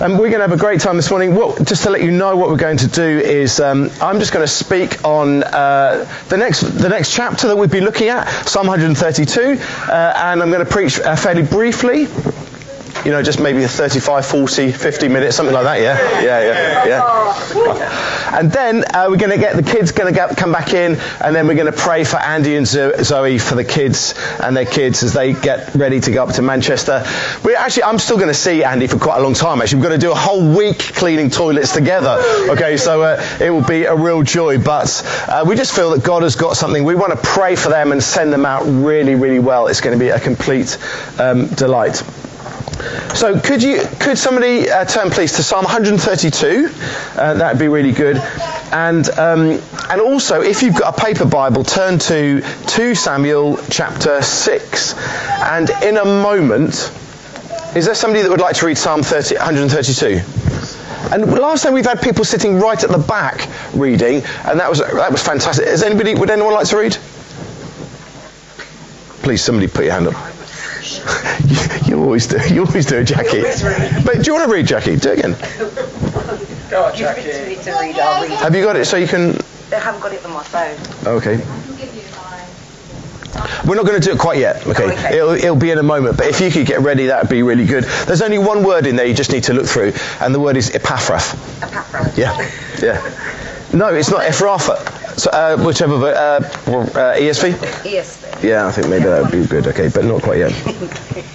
Um, we're going to have a great time this morning. Well, just to let you know what we're going to do is um, I'm just going to speak on uh, the next the next chapter that we'll be looking at, Psalm 132, uh, and I'm going to preach uh, fairly briefly you know, just maybe 35, 40, 50 minutes, something like that, yeah? Yeah, yeah, yeah. And then uh, we're going to get the kids going to come back in, and then we're going to pray for Andy and Zoe for the kids and their kids as they get ready to go up to Manchester. We actually, I'm still going to see Andy for quite a long time. Actually, we're going to do a whole week cleaning toilets together. Okay, so uh, it will be a real joy. But uh, we just feel that God has got something. We want to pray for them and send them out really, really well. It's going to be a complete um, delight. So could you could somebody uh, turn please to Psalm 132? Uh, that'd be really good. And um, and also if you've got a paper Bible, turn to 2 Samuel chapter 6. And in a moment, is there somebody that would like to read Psalm 30, 132? And last time we've had people sitting right at the back reading, and that was that was fantastic. Is anybody would anyone like to read? Please, somebody put your hand up. You, you, always do. You always do, Jackie. But do you want to read, Jackie? Do it again. Go on, Jackie. Have you got it so you can? I haven't got it on my phone. Okay. We're not going to do it quite yet, okay? Oh, okay. It'll, it'll, be in a moment, but if you could get ready, that would be really good. There's only one word in there you just need to look through, and the word is epaphrath. Epaphrath. Yeah, yeah. No, it's not ephrathah. So, uh, whichever, uh, uh, ESV? ESV. Yeah, I think maybe that would be good. Okay, but not quite yet.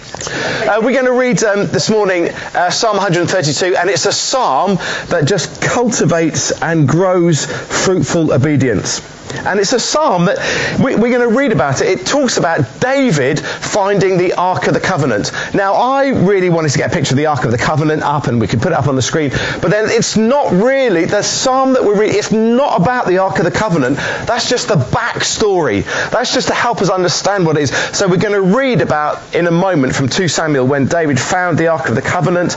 Uh, we're going to read um, this morning uh, Psalm 132, and it's a psalm that just cultivates and grows fruitful obedience. And it's a psalm that we, are going to read about it. It talks about David finding the Ark of the Covenant. Now, I really wanted to get a picture of the Ark of the Covenant up, and we could put it up on the screen. But then it's not really, the psalm that we read, it's not about the Ark of the Covenant. That's just the backstory. That's just to help us understand what it is. So we're going to read about, in a moment, from 2 Samuel, when David found the Ark of the Covenant.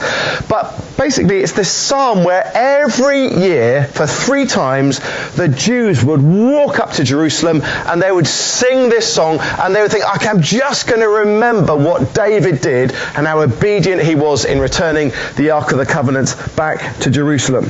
But basically, it's this psalm where every year, for three times, the Jews would walk walk up to Jerusalem and they would sing this song and they would think, okay, I'm just going to remember what David did and how obedient he was in returning the Ark of the Covenant back to Jerusalem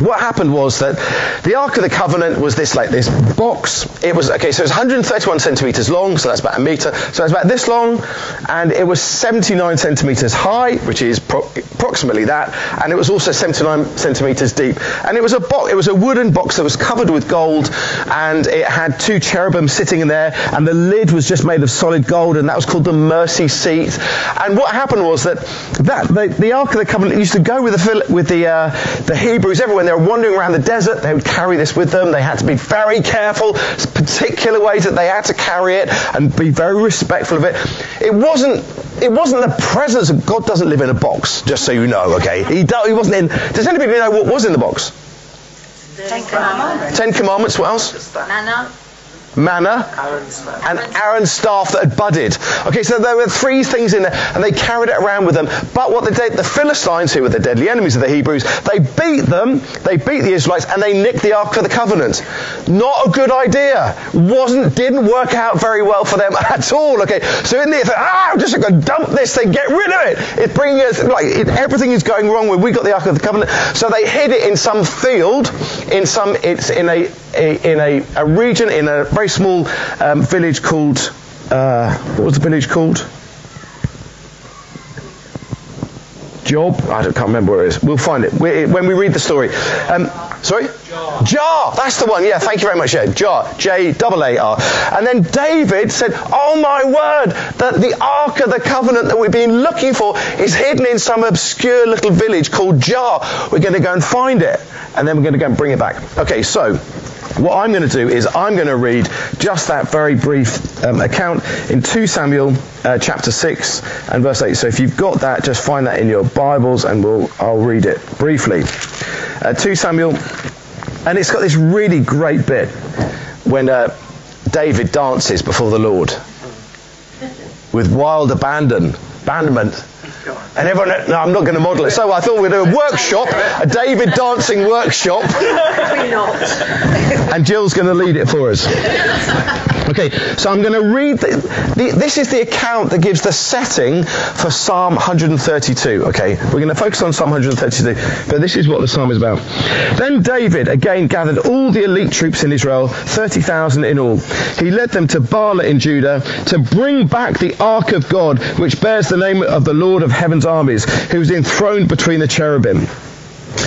what happened was that the Ark of the Covenant was this like this box. It was okay, so it was 131 centimeters long, so that's about a meter. So it's about this long, and it was 79 centimeters high, which is pro- approximately that, and it was also 79 centimeters deep. And it was a box. It was a wooden box that was covered with gold, and it had two cherubim sitting in there, and the lid was just made of solid gold, and that was called the mercy seat. And what happened was that that the, the Ark of the Covenant used to go with the with the uh, the Hebrews everywhere when they were wandering around the desert, they would carry this with them. They had to be very careful, particular ways that they had to carry it and be very respectful of it. It wasn't, it wasn't the presence of God doesn't live in a box, just so you know, okay? He, he wasn't in, does anybody know what was in the box? Ten Commandments. Ten Commandments, what else? Manna manna, and Aaron's staff that had budded. Okay, so there were three things in there, and they carried it around with them. But what they did, the Philistines, who were the deadly enemies of the Hebrews, they beat them, they beat the Israelites, and they nicked the Ark of the Covenant. Not a good idea. Wasn't, didn't work out very well for them at all. Okay, so in the end, ah, I'm just going to dump this thing, get rid of it. It's bringing us, like, it, everything is going wrong with, we got the Ark of the Covenant. So they hid it in some field, in some, it's in a, in a, a region, in a very small um, village called, uh, what was the village called? Job? I can't remember where it is. We'll find it when we read the story. Um, sorry? Jaar. Jaar. That's the one. Yeah, thank you very much. Yeah, Jaar. J double A R. And then David said, Oh my word, that the Ark of the Covenant that we've been looking for is hidden in some obscure little village called Jaar. We're going to go and find it. And then we're going to go and bring it back. Okay, so what I'm going to do is I'm going to read just that very brief um, account in 2 Samuel uh, chapter 6 and verse 8. So if you've got that, just find that in your Bibles and we'll, I'll read it briefly. Uh, 2 Samuel, and it's got this really great bit when uh, David dances before the Lord with wild abandon, abandonment. And everyone, no, I'm not going to model it. So I thought we'd do a workshop, a David dancing workshop. Probably not. and Jill's going to lead it for us. Okay, so I'm going to read. The, the, this is the account that gives the setting for Psalm 132. Okay, we're going to focus on Psalm 132, but this is what the psalm is about. Then David again gathered all the elite troops in Israel, 30,000 in all. He led them to Baalah in Judah to bring back the ark of God, which bears the name of the Lord of heaven's armies, who was enthroned between the cherubim.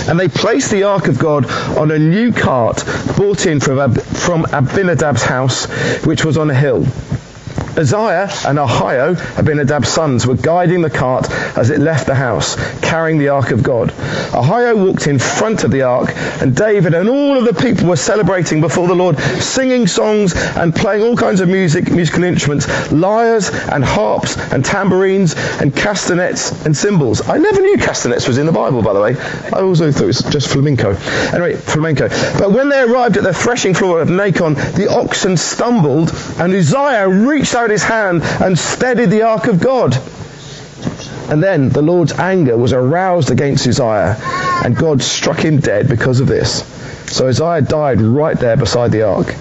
And they placed the ark of God on a new cart brought in from, Ab- from Abinadab's house, which was on a hill. Uzziah and Ahio, Abinadab's sons, were guiding the cart as it left the house, carrying the ark of God. Ahio walked in front of the ark, and David and all of the people were celebrating before the Lord, singing songs and playing all kinds of music, musical instruments, lyres and harps and tambourines and castanets and cymbals. I never knew castanets was in the Bible, by the way. I also thought it was just flamenco. Anyway, flamenco. But when they arrived at the threshing floor of Nacon, the oxen stumbled, and Uzziah reached out his hand and steadied the ark of God. And then the Lord's anger was aroused against Uzziah, and God struck him dead because of this. So Uzziah died right there beside the ark.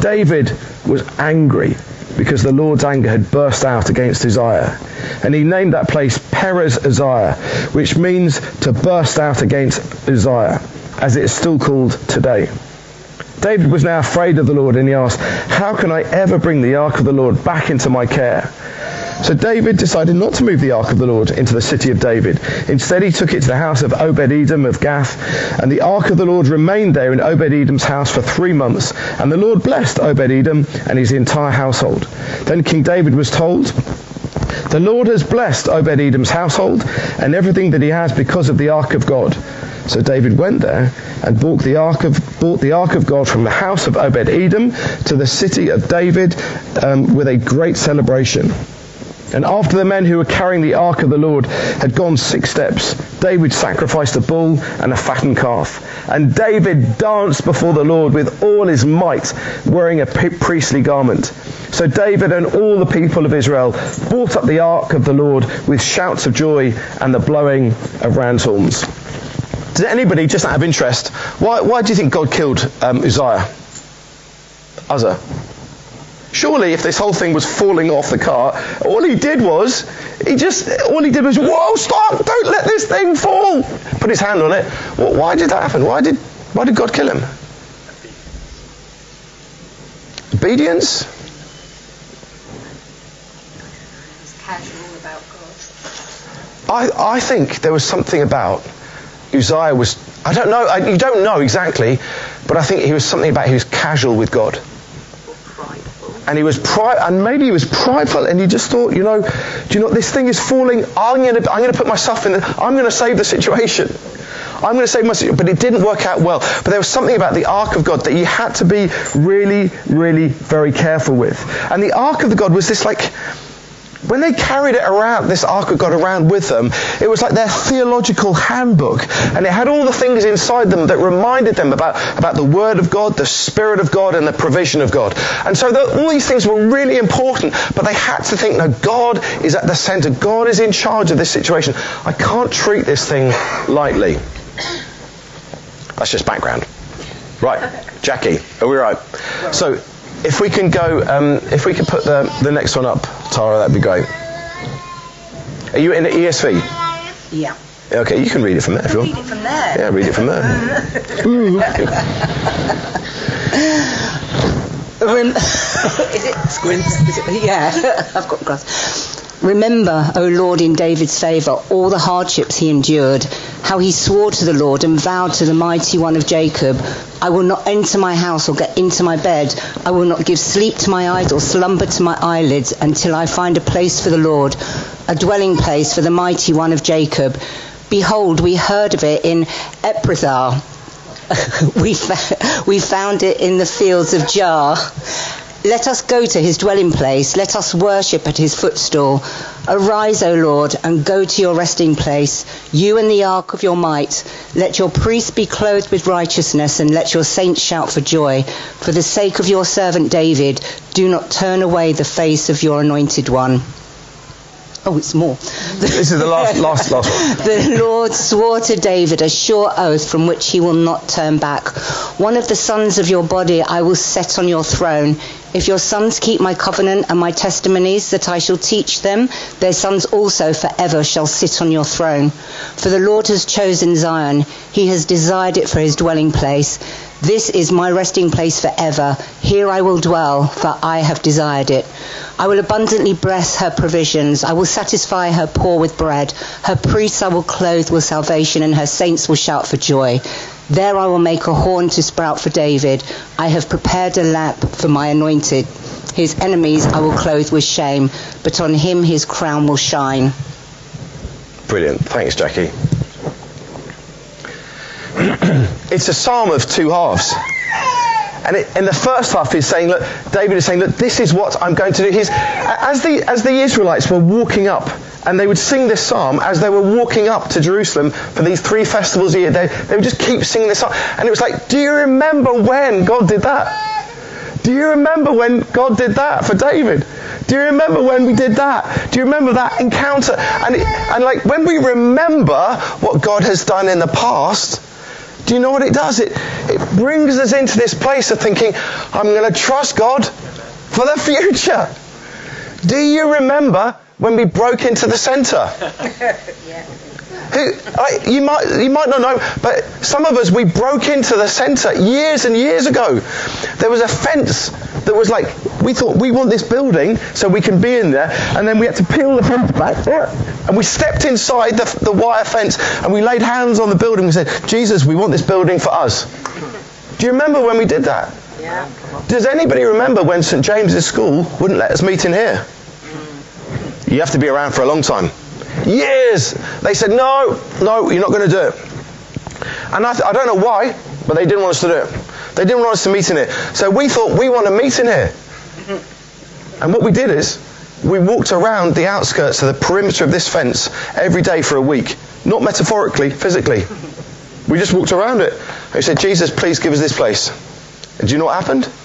David was angry because the Lord's anger had burst out against Uzziah. And he named that place Perez Uzziah, which means to burst out against Uzziah, as it's still called today. David was now afraid of the Lord and he asked, How can I ever bring the ark of the Lord back into my care? So David decided not to move the ark of the Lord into the city of David. Instead, he took it to the house of Obed-Edom of Gath, and the ark of the Lord remained there in Obed-Edom's house for three months. And the Lord blessed Obed-Edom and his entire household. Then King David was told, the Lord has blessed Obed-Edom's household and everything that he has because of the ark of God. So David went there and bought the ark of, bought the ark of God from the house of Obed-Edom to the city of David um, with a great celebration. And after the men who were carrying the ark of the Lord had gone six steps, David sacrificed a bull and a fattened calf. And David danced before the Lord with all his might, wearing a priestly garment. So David and all the people of Israel brought up the ark of the Lord with shouts of joy and the blowing of ram's horns. Does anybody, just out of interest, why, why do you think God killed um, Uzziah? Uzzah? Surely, if this whole thing was falling off the cart, all he did was, he just, all he did was, whoa, stop, don't let this thing fall. Put his hand on it. Well, why did that happen? Why did, why did God kill him? Obedience? casual about God. I, I think there was something about Uzziah was, I don't know, I, you don't know exactly, but I think he was something about he was casual with God. And he was and maybe he was prideful, and he just thought, you know, do you know this thing is falling? I'm going to, I'm going to put myself in. The, I'm going to save the situation. I'm going to save my situation. But it didn't work out well. But there was something about the ark of God that you had to be really, really very careful with. And the ark of the God was this like. When they carried it around, this Ark of God around with them, it was like their theological handbook. And it had all the things inside them that reminded them about, about the Word of God, the Spirit of God, and the provision of God. And so the, all these things were really important, but they had to think, no, God is at the center. God is in charge of this situation. I can't treat this thing lightly. That's just background. Right, Jackie, are we right? So, if we can go, um, if we can put the, the next one up, Tara, that'd be great. Are you in the ESV? Yeah. Okay, you can read it from there if you Read it from there. Yeah, read it from there. Is it squints? Yeah, I've got glass. Remember, O Lord, in David's favour, all the hardships he endured, how he swore to the Lord and vowed to the mighty one of Jacob, I will not enter my house or get into my bed. I will not give sleep to my eyes or slumber to my eyelids until I find a place for the Lord, a dwelling place for the mighty one of Jacob. Behold, we heard of it in Ephrathah. we, fa- we found it in the fields of Jaar. Let us go to his dwelling place. Let us worship at his footstool. Arise, O Lord, and go to your resting place, you and the ark of your might. Let your priests be clothed with righteousness, and let your saints shout for joy. For the sake of your servant David, do not turn away the face of your anointed one. Oh, it's more. This is the last, last, last one. the Lord swore to David a sure oath from which he will not turn back. One of the sons of your body I will set on your throne. If your sons keep my covenant and my testimonies that I shall teach them, their sons also forever shall sit on your throne. For the Lord has chosen Zion. He has desired it for his dwelling place. This is my resting place forever. Here I will dwell, for I have desired it. I will abundantly bless her provisions. I will satisfy her poor with bread. Her priests I will clothe with salvation, and her saints will shout for joy. There I will make a horn to sprout for David. I have prepared a lap for my anointed. His enemies I will clothe with shame, but on him his crown will shine. Brilliant. Thanks, Jackie. it's a psalm of two halves. And it, in the first half, he's saying, look, David is saying, look, this is what I'm going to do. He's, as, the, as the Israelites were walking up, and they would sing this psalm as they were walking up to Jerusalem for these three festivals a year, they, they would just keep singing this song. And it was like, do you remember when God did that? Do you remember when God did that for David? Do you remember when we did that? Do you remember that encounter? And, it, and like when we remember what God has done in the past, do you know what it does? It, it brings us into this place of thinking, I'm going to trust God for the future. Do you remember when we broke into the centre? Yeah. Who, I, you might you might not know, but some of us we broke into the centre years and years ago. There was a fence that was like we thought we want this building so we can be in there, and then we had to peel the fence back, and we stepped inside the, the wire fence and we laid hands on the building. and said, Jesus, we want this building for us. Do you remember when we did that? Yeah. Does anybody remember when St James's School wouldn't let us meet in here? You have to be around for a long time. Years. They said, no, no, you're not going to do it. And I, th- I don't know why, but they didn't want us to do it. They didn't want us to meet in here. So we thought, we want to meet in here. And what we did is, we walked around the outskirts of the perimeter of this fence every day for a week. Not metaphorically, physically. We just walked around it. And we said, Jesus, please give us this place. And do you know what happened?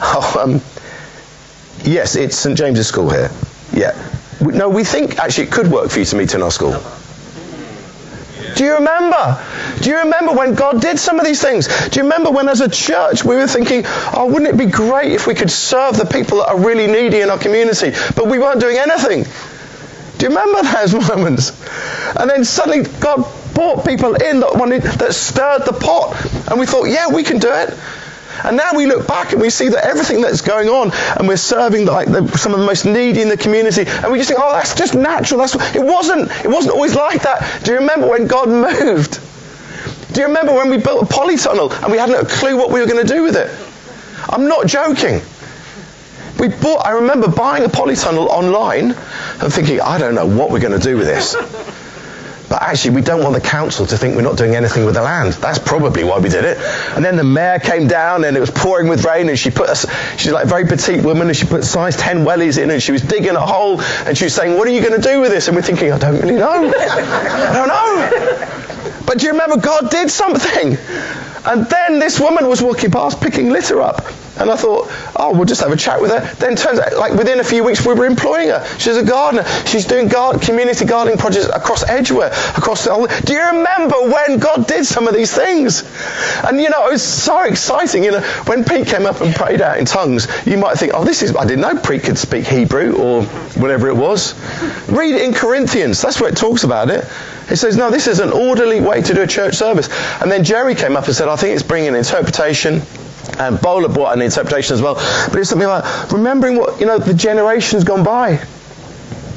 Oh, um, yes, it's St James's School here. Yeah. No, we think actually it could work for you to meet in our school. Do you remember? Do you remember when God did some of these things? Do you remember when, as a church, we were thinking, oh, wouldn't it be great if we could serve the people that are really needy in our community? But we weren't doing anything. Do you remember those moments? And then suddenly God brought people in that wanted, that stirred the pot, and we thought, yeah, we can do it. And now we look back and we see that everything that's going on, and we're serving like the, some of the most needy in the community, and we just think, oh, that's just natural. That's it wasn't. It wasn't always like that. Do you remember when God moved? Do you remember when we built a polytunnel and we hadn't a clue what we were going to do with it? I'm not joking. We bought. I remember buying a polytunnel online and thinking, I don't know what we're going to do with this. But actually, we don't want the council to think we're not doing anything with the land. That's probably why we did it. And then the mayor came down and it was pouring with rain and she put us, she's like a very petite woman and she put size 10 wellies in and she was digging a hole and she was saying, what are you going to do with this? And we're thinking, I don't really know. I don't know. But do you remember God did something? And then this woman was walking past picking litter up. And I thought, oh, we'll just have a chat with her. Then turns out, like within a few weeks, we were employing her. She's a gardener. She's doing gar- community gardening projects across Edgware, across the. Do you remember when God did some of these things? And you know, it was so exciting. You know, when Pete came up and prayed out in tongues, you might think, oh, this is. I didn't know Pete could speak Hebrew or whatever it was. Read it in Corinthians. That's where it talks about it. It says, no, this is an orderly way to do a church service. And then Jerry came up and said, I think it's bringing interpretation. And Bowler brought an interpretation as well. But it's something like remembering what, you know, the generations gone by.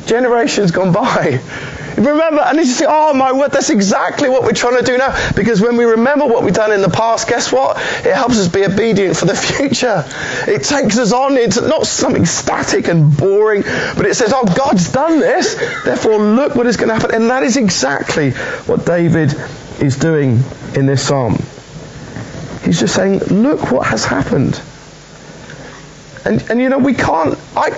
Generations gone by. Remember, and you think, oh my word, that's exactly what we're trying to do now. Because when we remember what we've done in the past, guess what? It helps us be obedient for the future. It takes us on into not something static and boring, but it says, oh, God's done this, therefore look what is going to happen. And that is exactly what David is doing in this psalm. He's just saying, look what has happened. And, and you know, we can't, I,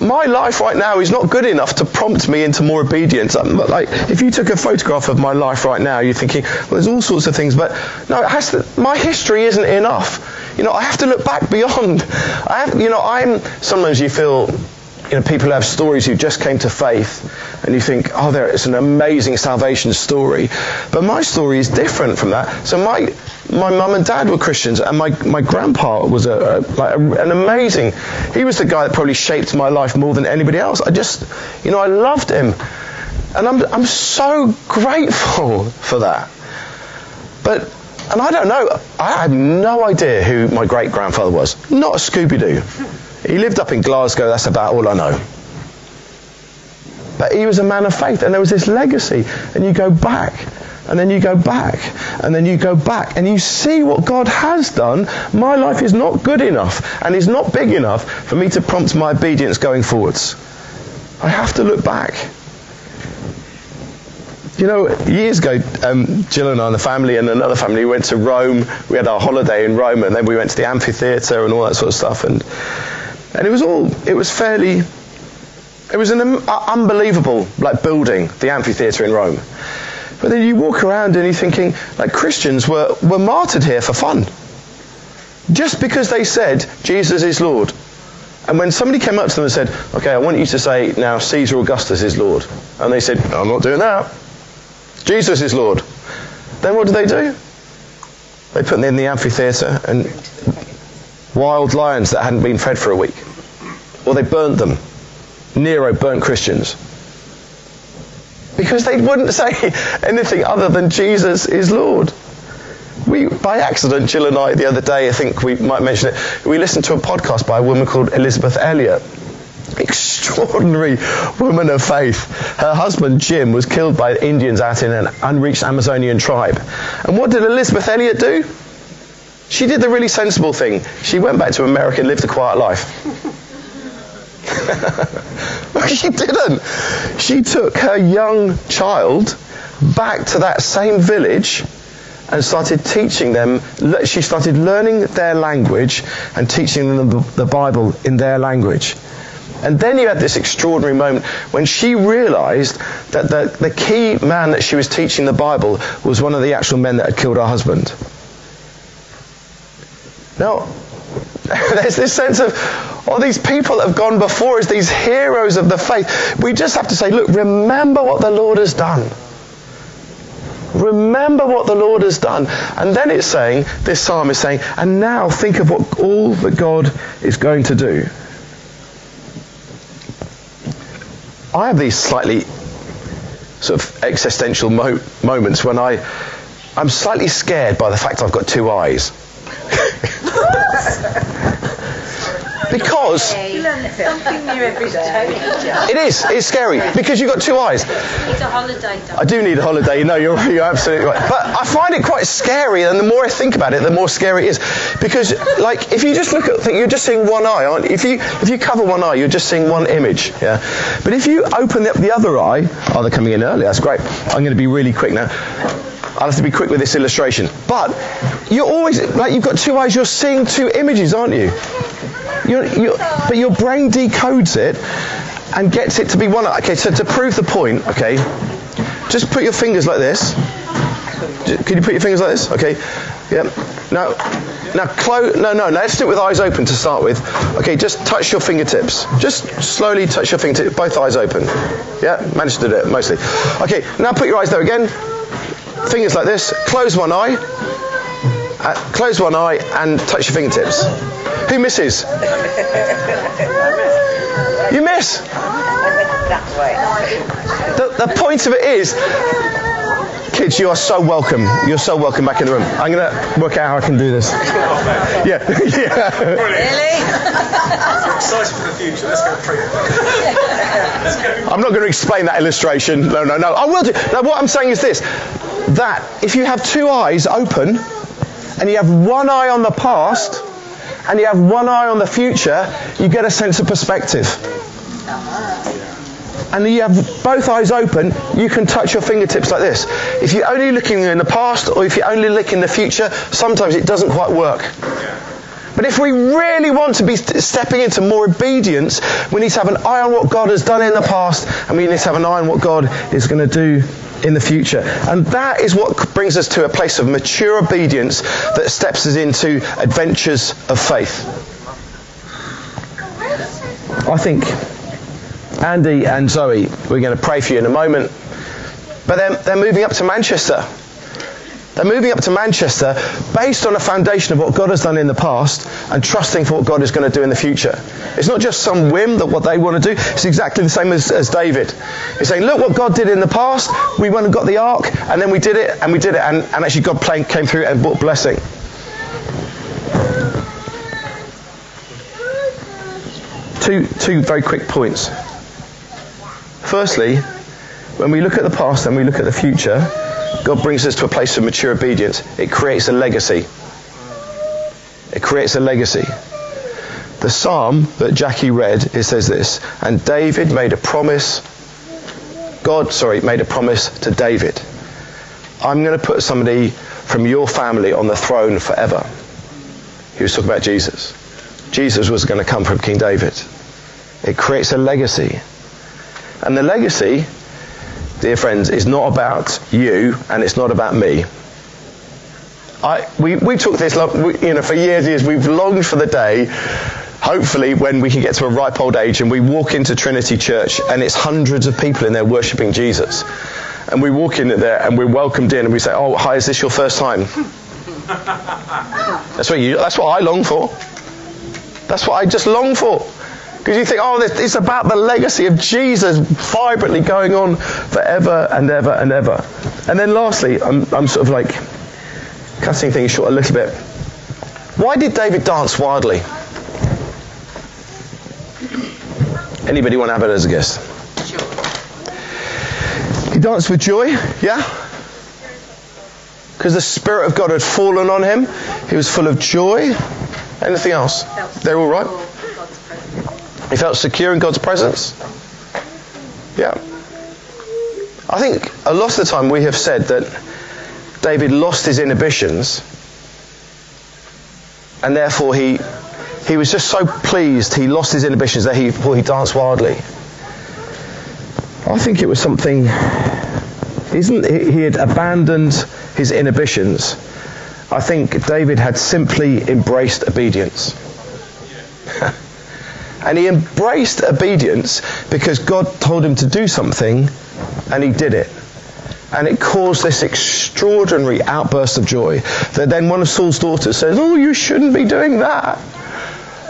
my life right now is not good enough to prompt me into more obedience. Like, if you took a photograph of my life right now, you're thinking, well, there's all sorts of things, but no, it has to, my history isn't enough. You know, I have to look back beyond. I have, you know, I'm, sometimes you feel, you know, people have stories who just came to faith, and you think, oh, there, it's an amazing salvation story. But my story is different from that. So my my mum and dad were Christians, and my, my grandpa was a, a like a, an amazing. He was the guy that probably shaped my life more than anybody else. I just, you know, I loved him, and I'm I'm so grateful for that. But and I don't know. I have no idea who my great grandfather was. Not a Scooby Doo. He lived up in Glasgow. That's about all I know. But he was a man of faith, and there was this legacy. And you go back, and then you go back, and then you go back, and you see what God has done. My life is not good enough, and is not big enough for me to prompt my obedience going forwards. I have to look back. You know, years ago, um, Jill and I and the family and another family went to Rome. We had our holiday in Rome, and then we went to the amphitheatre and all that sort of stuff. And and it was all, it was fairly, it was an um, unbelievable like building, the amphitheatre in Rome. But then you walk around and you're thinking, like Christians were, were martyred here for fun. Just because they said Jesus is Lord. And when somebody came up to them and said, okay, I want you to say now Caesar Augustus is Lord. And they said, I'm not doing that. Jesus is Lord. Then what do they do? They put them in the amphitheatre and wild lions that hadn't been fed for a week. Or they burnt them. Nero burnt Christians. Because they wouldn't say anything other than Jesus is Lord. We, by accident, Jill and I, the other day, I think we might mention it, we listened to a podcast by a woman called Elisabeth Elliot. Extraordinary woman of faith. Her husband, Jim, was killed by Indians out in an unreached Amazonian tribe. And what did Elisabeth Elliot do? She did the really sensible thing. She went back to America and lived a quiet life. she didn't. She took her young child back to that same village and started teaching them. She started learning their language and teaching them the Bible in their language. And then you had this extraordinary moment when she realized that the, the key man that she was teaching the Bible was one of the actual men that had killed her husband. Now, there's this sense of, all these people that have gone before us, these heroes of the faith. We just have to say, look, remember what the Lord has done. Remember what the Lord has done. And then it's saying, this psalm is saying, and now think of what all that God is going to do. I have these slightly sort of existential mo- moments when I, I'm slightly scared by the fact I've got two eyes. because something new every day. It is. It's scary because you've got two eyes. Need a holiday. I do need a holiday. No, you're, you're absolutely right. But I find it quite scary, and the more I think about it, the more scary it is. Because, like, if you just look at, you're just seeing one eye. Aren't you? If you if you cover one eye, you're just seeing one image. Yeah. But if you open up the other eye, oh, they're coming in early. That's great. I'm going to be really quick now. I'll have to be quick with this illustration. But you're always, like you've got two eyes, you're seeing two images, aren't you? You're, you're, but your brain decodes it and gets it to be one. Okay, so to prove the point, okay, just put your fingers like this. Can you put your fingers like this? Okay. Yep. Now, now close. No, no. Let's do it with eyes open to start with. Okay, just touch your fingertips. Just slowly touch your fingertips. Both eyes open. Yeah, managed to do it mostly. Okay. Now put your eyes there again. Fingers like this. Close one eye. Uh, close one eye and touch your fingertips. Who misses? You miss. The, the point of it is, kids, you are so welcome. You're so welcome back in the room. I'm going to work out how I can do this. Yeah. yeah. Really? excited for the future. Let's go pray. I'm not going to explain that illustration. No, no, no. I will do. Now, what I'm saying is this that if you have two eyes open and you have one eye on the past and you have one eye on the future, you get a sense of perspective. And you have both eyes open, you can touch your fingertips like this. If you're only looking in the past or if you're only looking in the future, sometimes it doesn't quite work. But if we really want to be stepping into more obedience, we need to have an eye on what God has done in the past, and we need to have an eye on what God is going to do in the future. And that is what brings us to a place of mature obedience that steps us into adventures of faith. I think Andy and Zoe, we're going to pray for you in a moment. But they're, they're moving up to Manchester. They're moving up to Manchester based on a foundation of what God has done in the past and trusting for what God is going to do in the future. It's not just some whim that what they want to do. It's exactly the same as, as David. He's saying, look what God did in the past. We went and got the ark and then we did it and we did it and, and actually God came through and brought blessing. Two, two very quick points. Firstly, when we look at the past and we look at the future, God brings us to a place of mature obedience. It creates a legacy. It creates a legacy. The psalm that Jackie read, it says this, and David made a promise, God, sorry, made a promise to David. I'm going to put somebody from your family on the throne forever. He was talking about Jesus. Jesus was going to come from King David. It creates a legacy. And the legacy, dear friends, is not about you and it's not about me. I, we, we took this, you know, for years, years, we've longed for the day, hopefully, when we can get to a ripe old age and we walk into Trinity Church and it's hundreds of people in there worshipping Jesus. And we walk in there and we're welcomed in and we say, oh, hi, is this your first time? that's, what you, that's what I long for. That's what I just long for. Because you think, oh, it's about the legacy of Jesus vibrantly going on forever and ever and ever. And then lastly, I'm, I'm sort of like cutting things short a little bit. Why did David dance wildly? Anybody want to have it as a guess? He danced with joy, yeah? Because the Spirit of God had fallen on him. He was full of joy. Anything else? They're all right? He felt secure in God's presence. Yeah. I think a lot of the time we have said that David lost his inhibitions and therefore he he was just so pleased he lost his inhibitions that he, well, he danced wildly. I think it was something isn't he had abandoned his inhibitions. I think David had simply embraced obedience. And he embraced obedience because God told him to do something and he did it. And it caused this extraordinary outburst of joy that then one of Saul's daughters says, Oh, you shouldn't be doing that.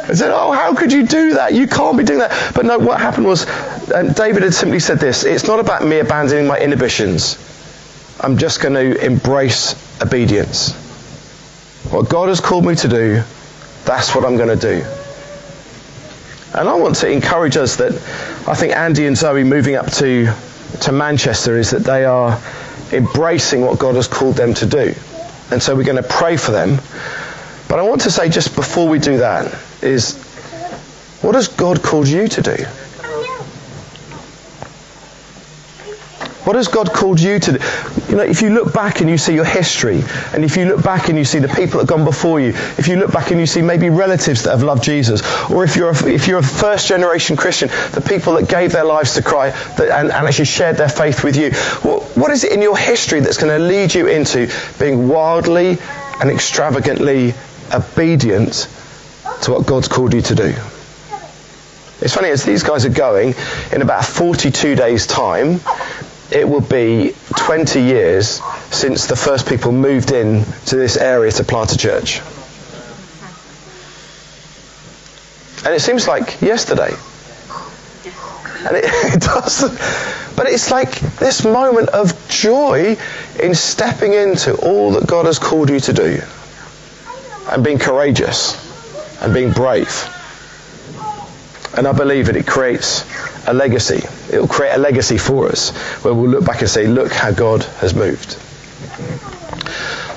I said, Oh, how could you do that? You can't be doing that. But no, what happened was um, David had simply said this it's not about me abandoning my inhibitions. I'm just going to embrace obedience. What God has called me to do, that's what I'm going to do. And I want to encourage us that I think Andy and Zoe moving up to, to Manchester is that they are embracing what God has called them to do. And so we're going to pray for them. But I want to say just before we do that is what has God called you to do? What has God called you to do? You know, if you look back and you see your history, and if you look back and you see the people that have gone before you, if you look back and you see maybe relatives that have loved Jesus, or if you're a, if you're a first generation Christian, the people that gave their lives to Christ and, and, actually shared their faith with you, what, what is it in your history that's going to lead you into being wildly and extravagantly obedient to what God's called you to do? It's funny as these guys are going in about 42 days' time it will be 20 years since the first people moved in to this area to plant a church. And it seems like yesterday. And it, it does. But it's like this moment of joy in stepping into all that God has called you to do. And being courageous. And being brave. And I believe that it creates a legacy. It will create a legacy for us where we'll look back and say, look how God has moved.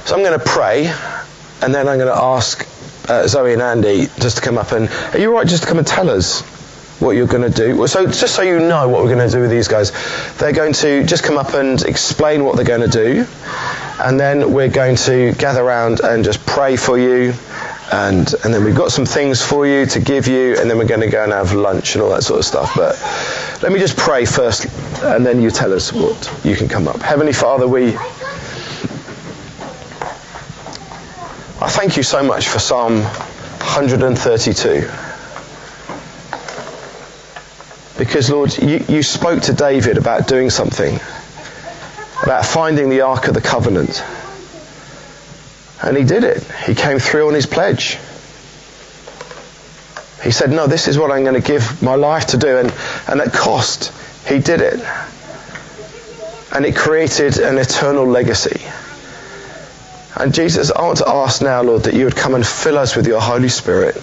So I'm going to pray and then I'm going to ask uh, Zoe and Andy just to come up and, are you right just to come and tell us what you're going to do? So just so you know what we're going to do with these guys, they're going to just come up and explain what they're going to do and then we're going to gather around and just pray for you and and then we've got some things for you to give you, and then we're going to go and have lunch and all that sort of stuff. But let me just pray first, and then you tell us what you can come up. Heavenly Father, we I thank you so much for Psalm 132. Because, Lord, you, you spoke to David about doing something, about finding the Ark of the Covenant. And he did it. He came through on his pledge. He said, No, this is what I'm going to give my life to do. And, and at cost, he did it. And it created an eternal legacy. And Jesus, I want to ask now, Lord, that you would come and fill us with your Holy Spirit.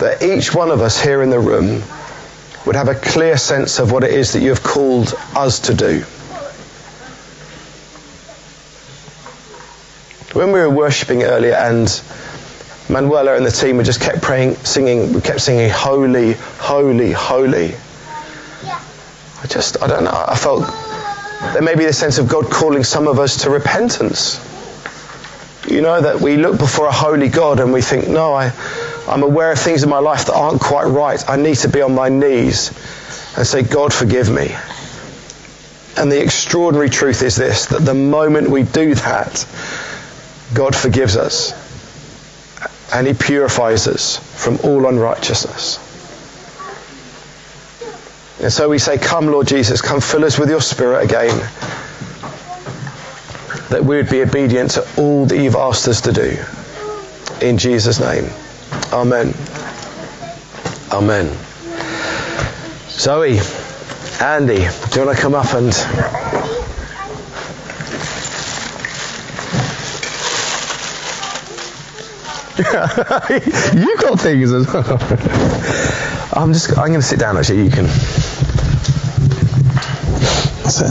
That each one of us here in the room would have a clear sense of what it is that you have called us to do. When we were worshipping earlier and Manuela and the team, we just kept praying, singing, we kept singing, Holy, Holy, Holy. I just, I don't know, I felt there may be the sense of God calling some of us to repentance. You know, that we look before a holy God and we think, no, I, I'm aware of things in my life that aren't quite right. I need to be on my knees and say, God, forgive me. And the extraordinary truth is this that the moment we do that, God forgives us and He purifies us from all unrighteousness. And so we say, Come, Lord Jesus, come fill us with your Spirit again. That we would be obedient to all that you've asked us to do. In Jesus' name. Amen. Amen. Zoe, Andy, do you want to come up and. you got things as well. I'm just. I'm going to sit down. Actually, you can. So,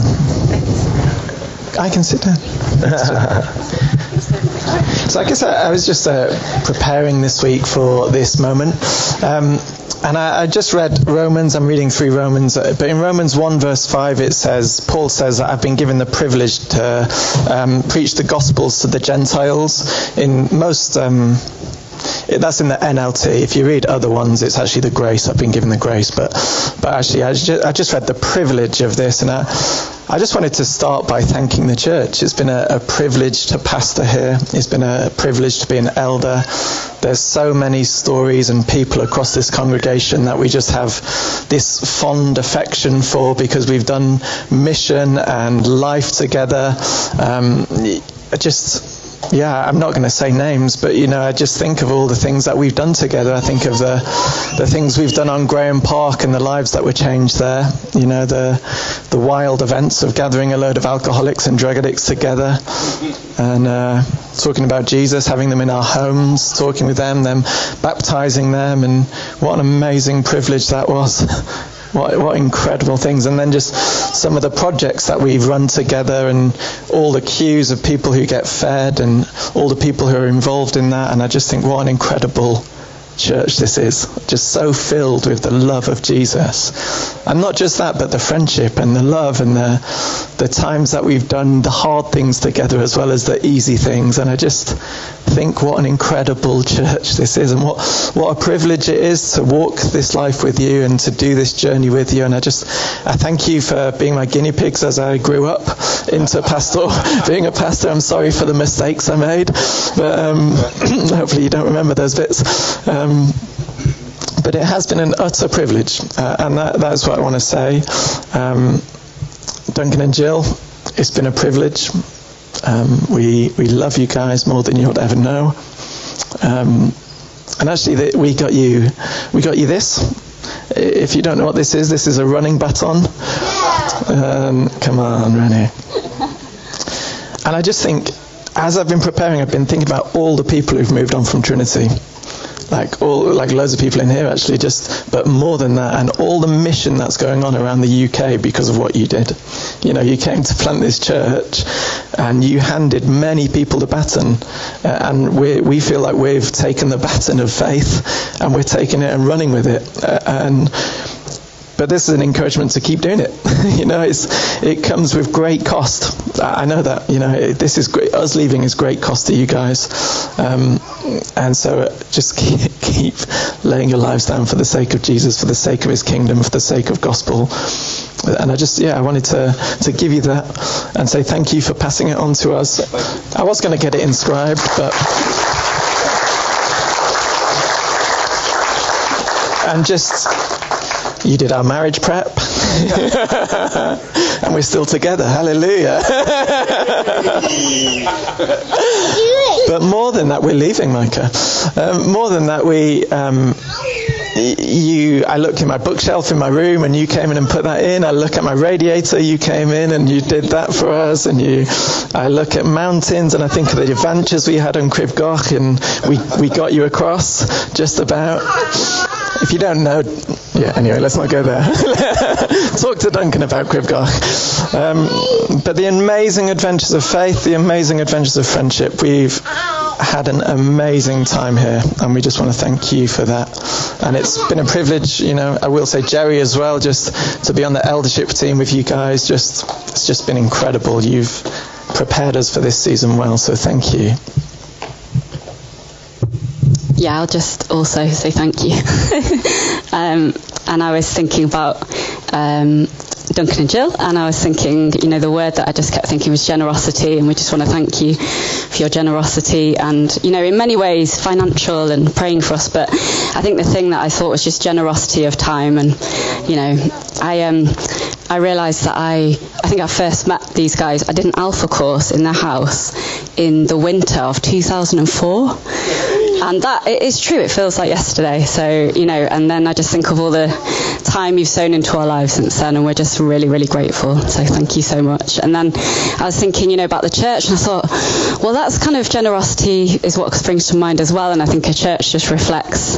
I can sit down. so I guess I, I was just uh, preparing this week for this moment. Um, and I, I, just read Romans, I'm reading through Romans, uh, but in Romans 1 verse 5 it says, Paul says I've been given the privilege to um, preach the Gospels to the Gentiles. In most um, that's in the NLT. If you read other ones, it's actually the grace. I've been given the grace, but but actually, I just, I just read the privilege of this, and I, I just wanted to start by thanking the church. It's been a, a privilege to pastor here. It's been a privilege to be an elder. There's so many stories and people across this congregation that we just have this fond affection for because we've done mission and life together. Um, just yeah, I'm not going to say names, but you know, I just think of all the things that we've done together. I think of the the things we've done on Grahame Park and the lives that were changed there. You know, the the wild events of gathering a load of alcoholics and drug addicts together, and uh, talking about Jesus, having them in our homes, talking with them, them baptizing them, and what an amazing privilege that was. What, what incredible things. And then just some of the projects that we've run together and all the queues of people who get fed and all the people who are involved in that. And I just think what an incredible church this is. Just so filled with the love of Jesus. And not just that, but the friendship and the love and the, the times that we've done the hard things together as well as the easy things. And I just think what an incredible church this is and what, what a privilege it is to walk this life with you and to do this journey with you. And I just, I thank you for being my guinea pigs as I grew up into pastor, being a pastor. I'm sorry for the mistakes I made, but um, hopefully you don't remember those bits. Um, but it has been an utter privilege, uh, and that, that's what I want to say. Um, Duncan and Jill, it's been a privilege. Um, we we love you guys more than you'll ever know. Um, and actually, the, we got you we got you this. If you don't know what this is, this is a running baton. Um, come on, Rennie. And I just think, as I've been preparing, I've been thinking about all the people who've moved on from Trinity like all like loads of people in here actually just but more than that and all the mission that's going on around the UK because of what you did. You know you came to plant this church and you handed many people the baton uh, and we we feel like we've taken the baton of faith and we're taking it and running with it uh, and but this is an encouragement to keep doing it. you know, it's, it comes with great cost. I know that. You know, it, this is great. Us leaving is great cost to you guys, um, and so just keep, keep laying your lives down for the sake of Jesus, for the sake of His kingdom, for the sake of gospel. And I just, yeah, I wanted to to give you that and say thank you for passing it on to us. I was going to get it inscribed, but. And just you did our marriage prep. and we're still together. Hallelujah. but more than that, we're leaving, Micah. Um, more than that, we. Um, you, I looked in my bookshelf in my room and you came in and put that in. I look at my radiator, you came in and you did that for us. And you, I look at mountains and I think of the adventures we had on Crib Goch and we, we got you across just about. If you don't know, yeah, anyway, let's not go there. Talk to Duncan about Crib Um, but the amazing adventures of faith, the amazing adventures of friendship, we've had an amazing time here, and we just want to thank you for that. And it's been a privilege, you know. I will say Jerry as well, just to be on the eldership team with you guys. Just it's just been incredible. You've prepared us for this season well, so thank you. Yeah, I'll just also say thank you. um, and I was thinking about um, Duncan and Jill, and I was thinking, you know, the word that I just kept thinking was generosity, and we just want to thank you for your generosity, and you know, in many ways, financial and praying for us. But I think the thing that I thought was just generosity of time, and you know, I um, I realised that I I think I first met these guys. I did an Alpha course in their house in the winter of 2004 and that it is true. It feels like yesterday. So you know, and then I just think of all the time you've sown into our lives since then, and we're just really, really grateful. So thank you so much. And then I was thinking, you know, about the church, and I thought, well, that's kind of generosity is what springs to mind as well. And I think a church just reflects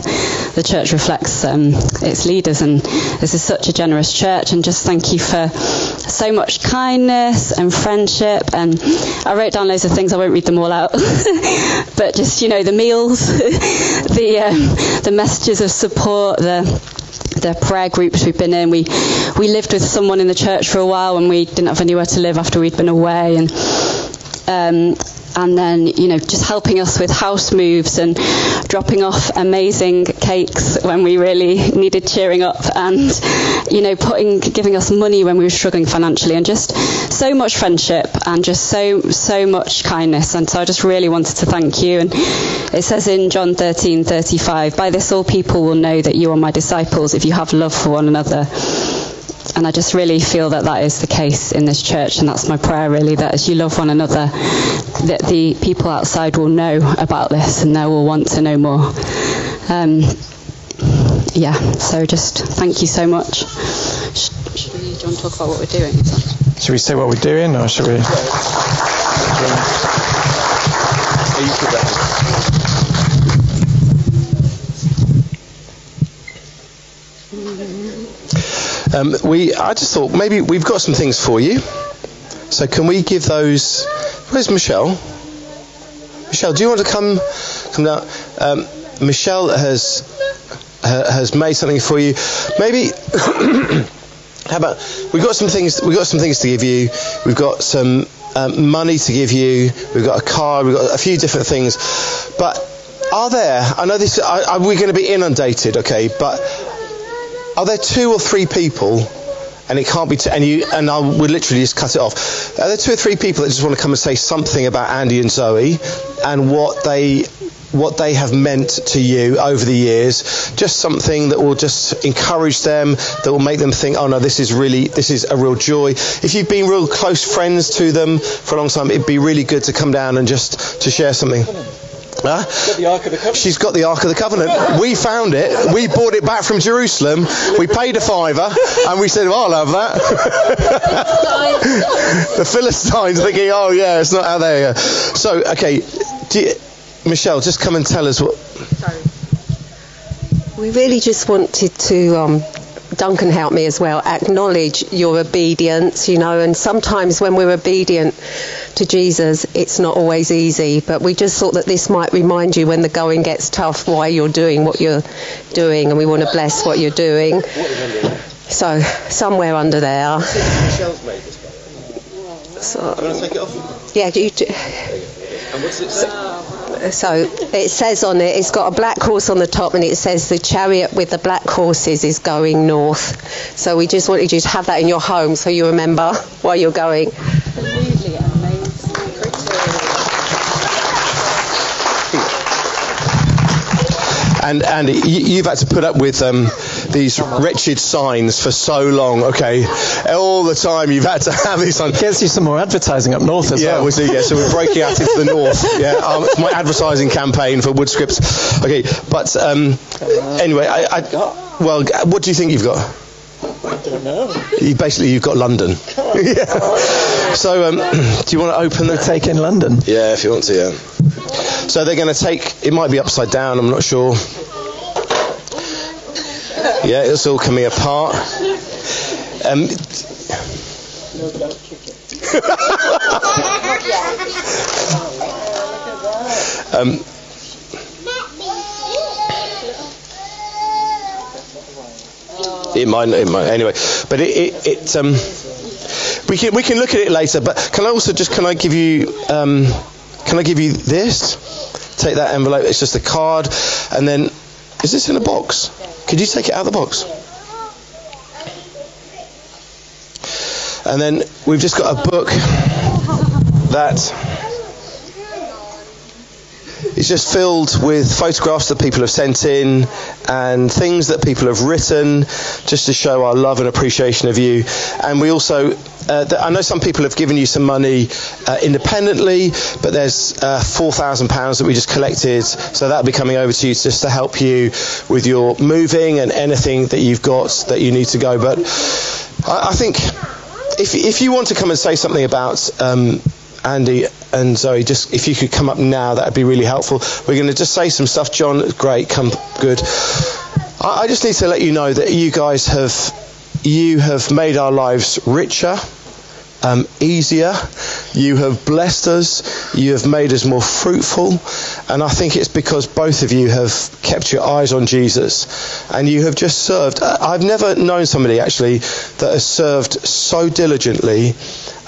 the church reflects um, its leaders, and this is such a generous church. And just thank you for so much kindness and friendship. And I wrote down loads of things. I won't read them all out, but just you know, the meals, the um, the messages of support, the the prayer groups we've been in. We we lived with someone in the church for a while when we didn't have anywhere to live after we'd been away, and um, and then you know just helping us with house moves and dropping off amazing cakes when we really needed cheering up and you know putting giving us money when we were struggling financially and just so much friendship and just so so much kindness. And so I just really wanted to thank you. And it says in John 13:35 by this all people will know that you are my disciples if you have love for one another and I just really feel that that is the case in this church, and that's my prayer really, that as you love one another, that the people outside will know about this and they will want to know more. Um, yeah, so just thank you so much. Should, should we, do you want to talk about what we're doing? Should we say what we're doing, or should we? Um, we, I just thought maybe we've got some things for you. So can we give those? Where's Michelle? Michelle, do you want to come come down? Um, Michelle has has made something for you. Maybe. how about we've got some things? We've got some things to give you. We've got some um, money to give you. We've got a car. We've got a few different things. But are there? I know this. Are, are we going to be inundated? Okay, but are there two or three people, and it can't be, two, and you, and I would literally just cut it off. Are there two or three people that just want to come and say something about Andy and Zoe, and what they, what they have meant to you over the years? Just something that will just encourage them, that will make them think, oh no, this is really, this is a real joy. If you've been real close friends to them for a long time, it'd be really good to come down and just to share something. Huh? She's got the Ark of the Covenant. We found it. We bought it back from Jerusalem. We paid a fiver, and we said, "Well, I'll have that." the Philistines thinking, "Oh yeah, it's not out there." So, okay, you, Michelle, just come and tell us what. Sorry. We really just wanted to um, Duncan helped me as well, acknowledge your obedience, you know, and sometimes when we're obedient to Jesus, it's not always easy, but we just thought that this might remind you when the going gets tough why you're doing what you're doing, and we want to bless what you're doing. So, somewhere under there. So, yeah, you do. And what's it say? So it says on it, it's got a black horse on the top, and it says the chariot with the black horses is going north. So we just wanted you to have that in your home, so you remember where you're going. And and you, you've had to put up with um, these wretched signs for so long. Okay, all the time you've had to have these signs. Gets you some more advertising up north as well. Yeah, well. we see. Yeah, so we're breaking out into the north. Yeah, um, my advertising campaign for wood scripts. Okay, but um, anyway, I, I, well, what do you think you've got? I don't know. You, basically, you've got London. yeah. So, um, do you want to open the? Take in London. Yeah, if you want to. Yeah. So they're going to take. It might be upside down. I'm not sure. Yeah, it's all coming apart. Um, don't kick it. um, it might, it might, anyway. But it, it, it um, we can we can look at it later. But can I also just can I give you um, can I give you this? Take that envelope. It's just a card, and then is this in a box? Could you take it out of the box? And then we've just got a book that is just filled with photographs that people have sent in and things that people have written just to show our love and appreciation of you. And we also, uh, th- I know some people have given you some money uh, independently, but there's uh, £4,000 that we just collected, so that'll be coming over to you just to help you with your moving and anything that you've got that you need to go. But I, I think if, if you want to come and say something about um, Andy and Zoe, just if you could come up now, that would be really helpful. We're going to just say some stuff. John, great, come, good. I, I just need to let you know that you guys have you have made our lives richer, um, easier. You have blessed us. You have made us more fruitful. And I think it's because both of you have kept your eyes on Jesus and you have just served. I've never known somebody actually that has served so diligently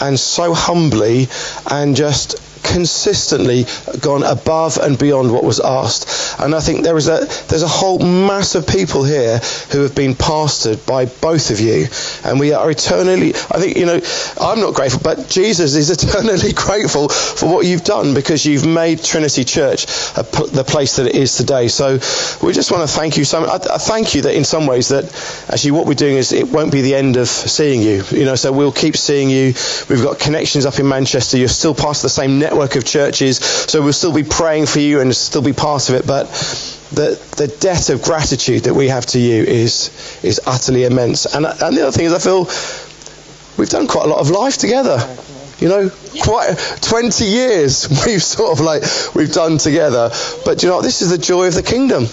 and so humbly and just consistently gone above and beyond what was asked. And I think there is a there's a whole mass of people here who have been pastored by both of you, and we are eternally. I think you know I'm not grateful, but Jesus is eternally grateful for what you've done because you've made Trinity Church a, the place that it is today. So we just want to thank you so. I, I thank you that in some ways that actually what we're doing is it won't be the end of seeing you. You know, so we'll keep seeing you. We've got connections up in Manchester. You're still part of the same network of churches, so we'll still be praying for you and still be part of it. But the the debt of gratitude that we have to you is is utterly immense. And and the other thing is, I feel we've done quite a lot of life together. You know, quite 20 years we've sort of like we've done together. But you know? This is the joy of the kingdom.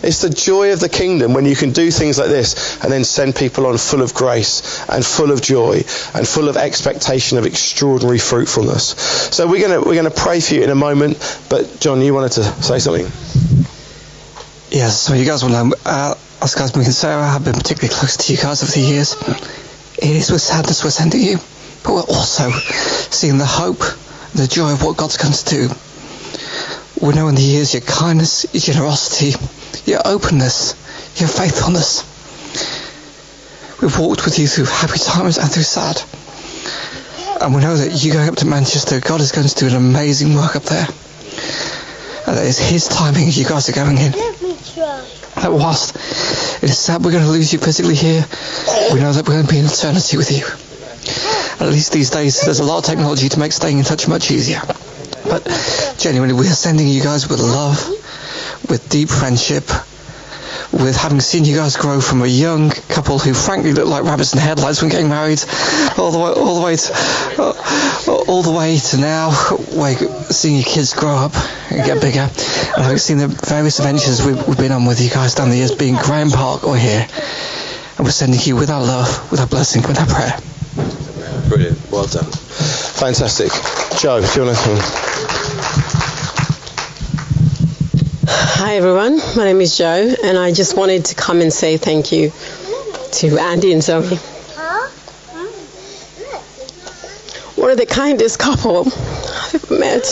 It's the joy of the kingdom when you can do things like this and then send people on full of grace and full of joy and full of expectation of extraordinary fruitfulness. So we're gonna we're gonna pray for you in a moment. But John, you wanted to say something. Yes, so you guys will know, uh, us guys, can say I have been particularly close to you guys over the years. It is with sadness we're sending you, but we're also seeing the hope, the joy of what God's going to do. We know in the years your kindness, your generosity, your openness, your faithfulness. We've walked with you through happy times and through sad. And we know that you going up to Manchester, God is going to do an amazing work up there. And that it's His timing you guys are going in. That whilst it is sad we're going to lose you physically here, we know that we're going to be in eternity with you. At least these days, there's a lot of technology to make staying in touch much easier. But genuinely, we are sending you guys with love, with deep friendship, with having seen you guys grow from a young couple who frankly looked like rabbits in headlights when getting married, all the way, all the way to, uh, all the way to now, where seeing your kids grow up and get bigger, and having seen the various adventures we've, we've been on with you guys down the years, being Grahame Park or here, and we're sending you with our love, with our blessing, with our prayer. Brilliant. Well done. Fantastic. Joe, do you want to? Hi everyone, my name is Joe, and I just wanted to come and say thank you to Andy and Zoe. One of the kindest couple I've ever met.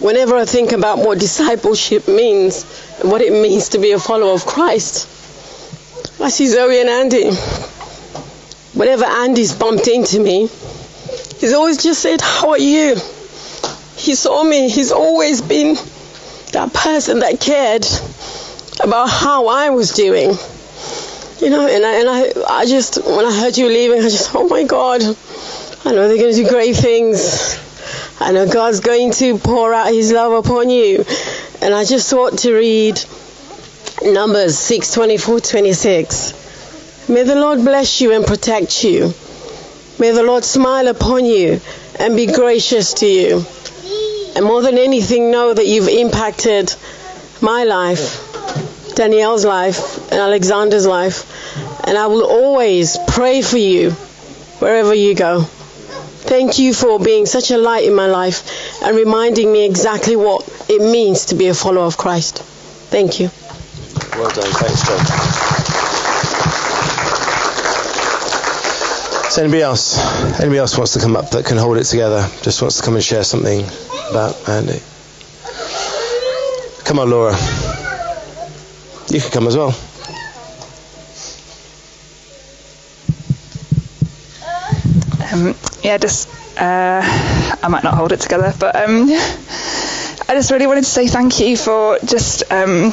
Whenever I think about what discipleship means and what it means to be a follower of Christ, I see Zoe and Andy. Whenever Andy's bumped into me, he's always just said, How are you? He saw me, he's always been that person that cared. about how I was doing. You know, and I, and I, I just, when I heard you leaving, I just, oh my God, I know they're going to do great things. I know God's going to pour out His love upon you. And I just thought to read Numbers 6 24 26. May the Lord bless you and protect you. May the Lord smile upon you and be gracious to you. And more than anything, know that you've impacted my life, Danielle's life, and Alexander's life. And I will always pray for you wherever you go. Thank you for being such a light in my life and reminding me exactly what it means to be a follower of Christ. Thank you. Well done. Thanks, John. Is anybody else? Anybody else wants to come up that can hold it together? Just wants to come and share something about Andy? Come on, Laura. You can come as well. Um, yeah, just uh, I might not hold it together, but um, I just really wanted to say thank you for just um,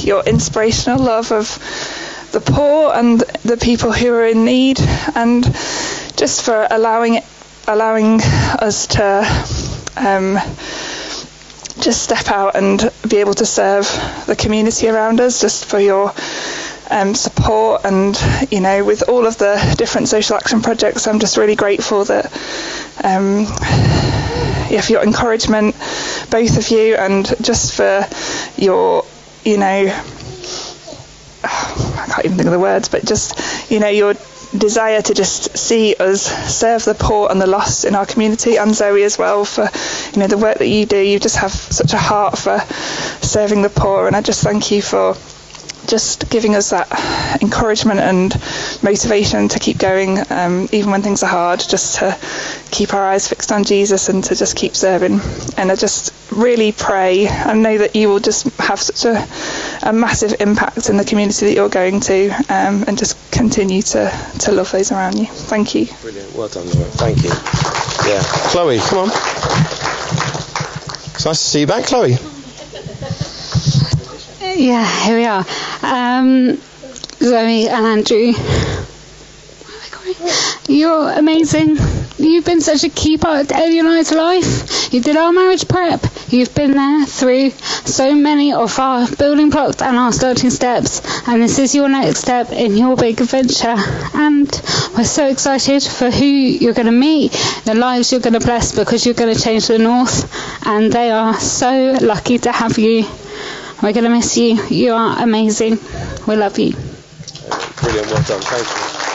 your inspirational love of the poor and the people who are in need, and just for allowing allowing us to um, just step out and be able to serve the community around us. Just for your um, support and you know with all of the different social action projects I'm just really grateful that um, yeah for your encouragement both of you and just for your you know I can't even think of the words but just you know your desire to just see us serve the poor and the lost in our community and Zoe as well for you know the work that you do you just have such a heart for serving the poor and I just thank you for just giving us that encouragement and motivation to keep going, um, even when things are hard, just to keep our eyes fixed on Jesus and to just keep serving. And I just really pray and know that you will just have such a, a massive impact in the community that you're going to um, and just continue to, to love those around you. Thank you. Brilliant. Well done, Laura. Thank you. Yeah. Chloe, come on. It's nice to see you back, Chloe. Yeah, here we are. Um, Zoe and Andrew. You're amazing. You've been such a key part of I's life. You did our marriage prep. You've been there through so many of our building blocks and our starting steps. And this is your next step in your big adventure. And we're so excited for who you're going to meet, the lives you're going to bless because you're going to change the North. And they are so lucky to have you. We're going to miss you. You are amazing. We love you. Brilliant. Well done. Thank you.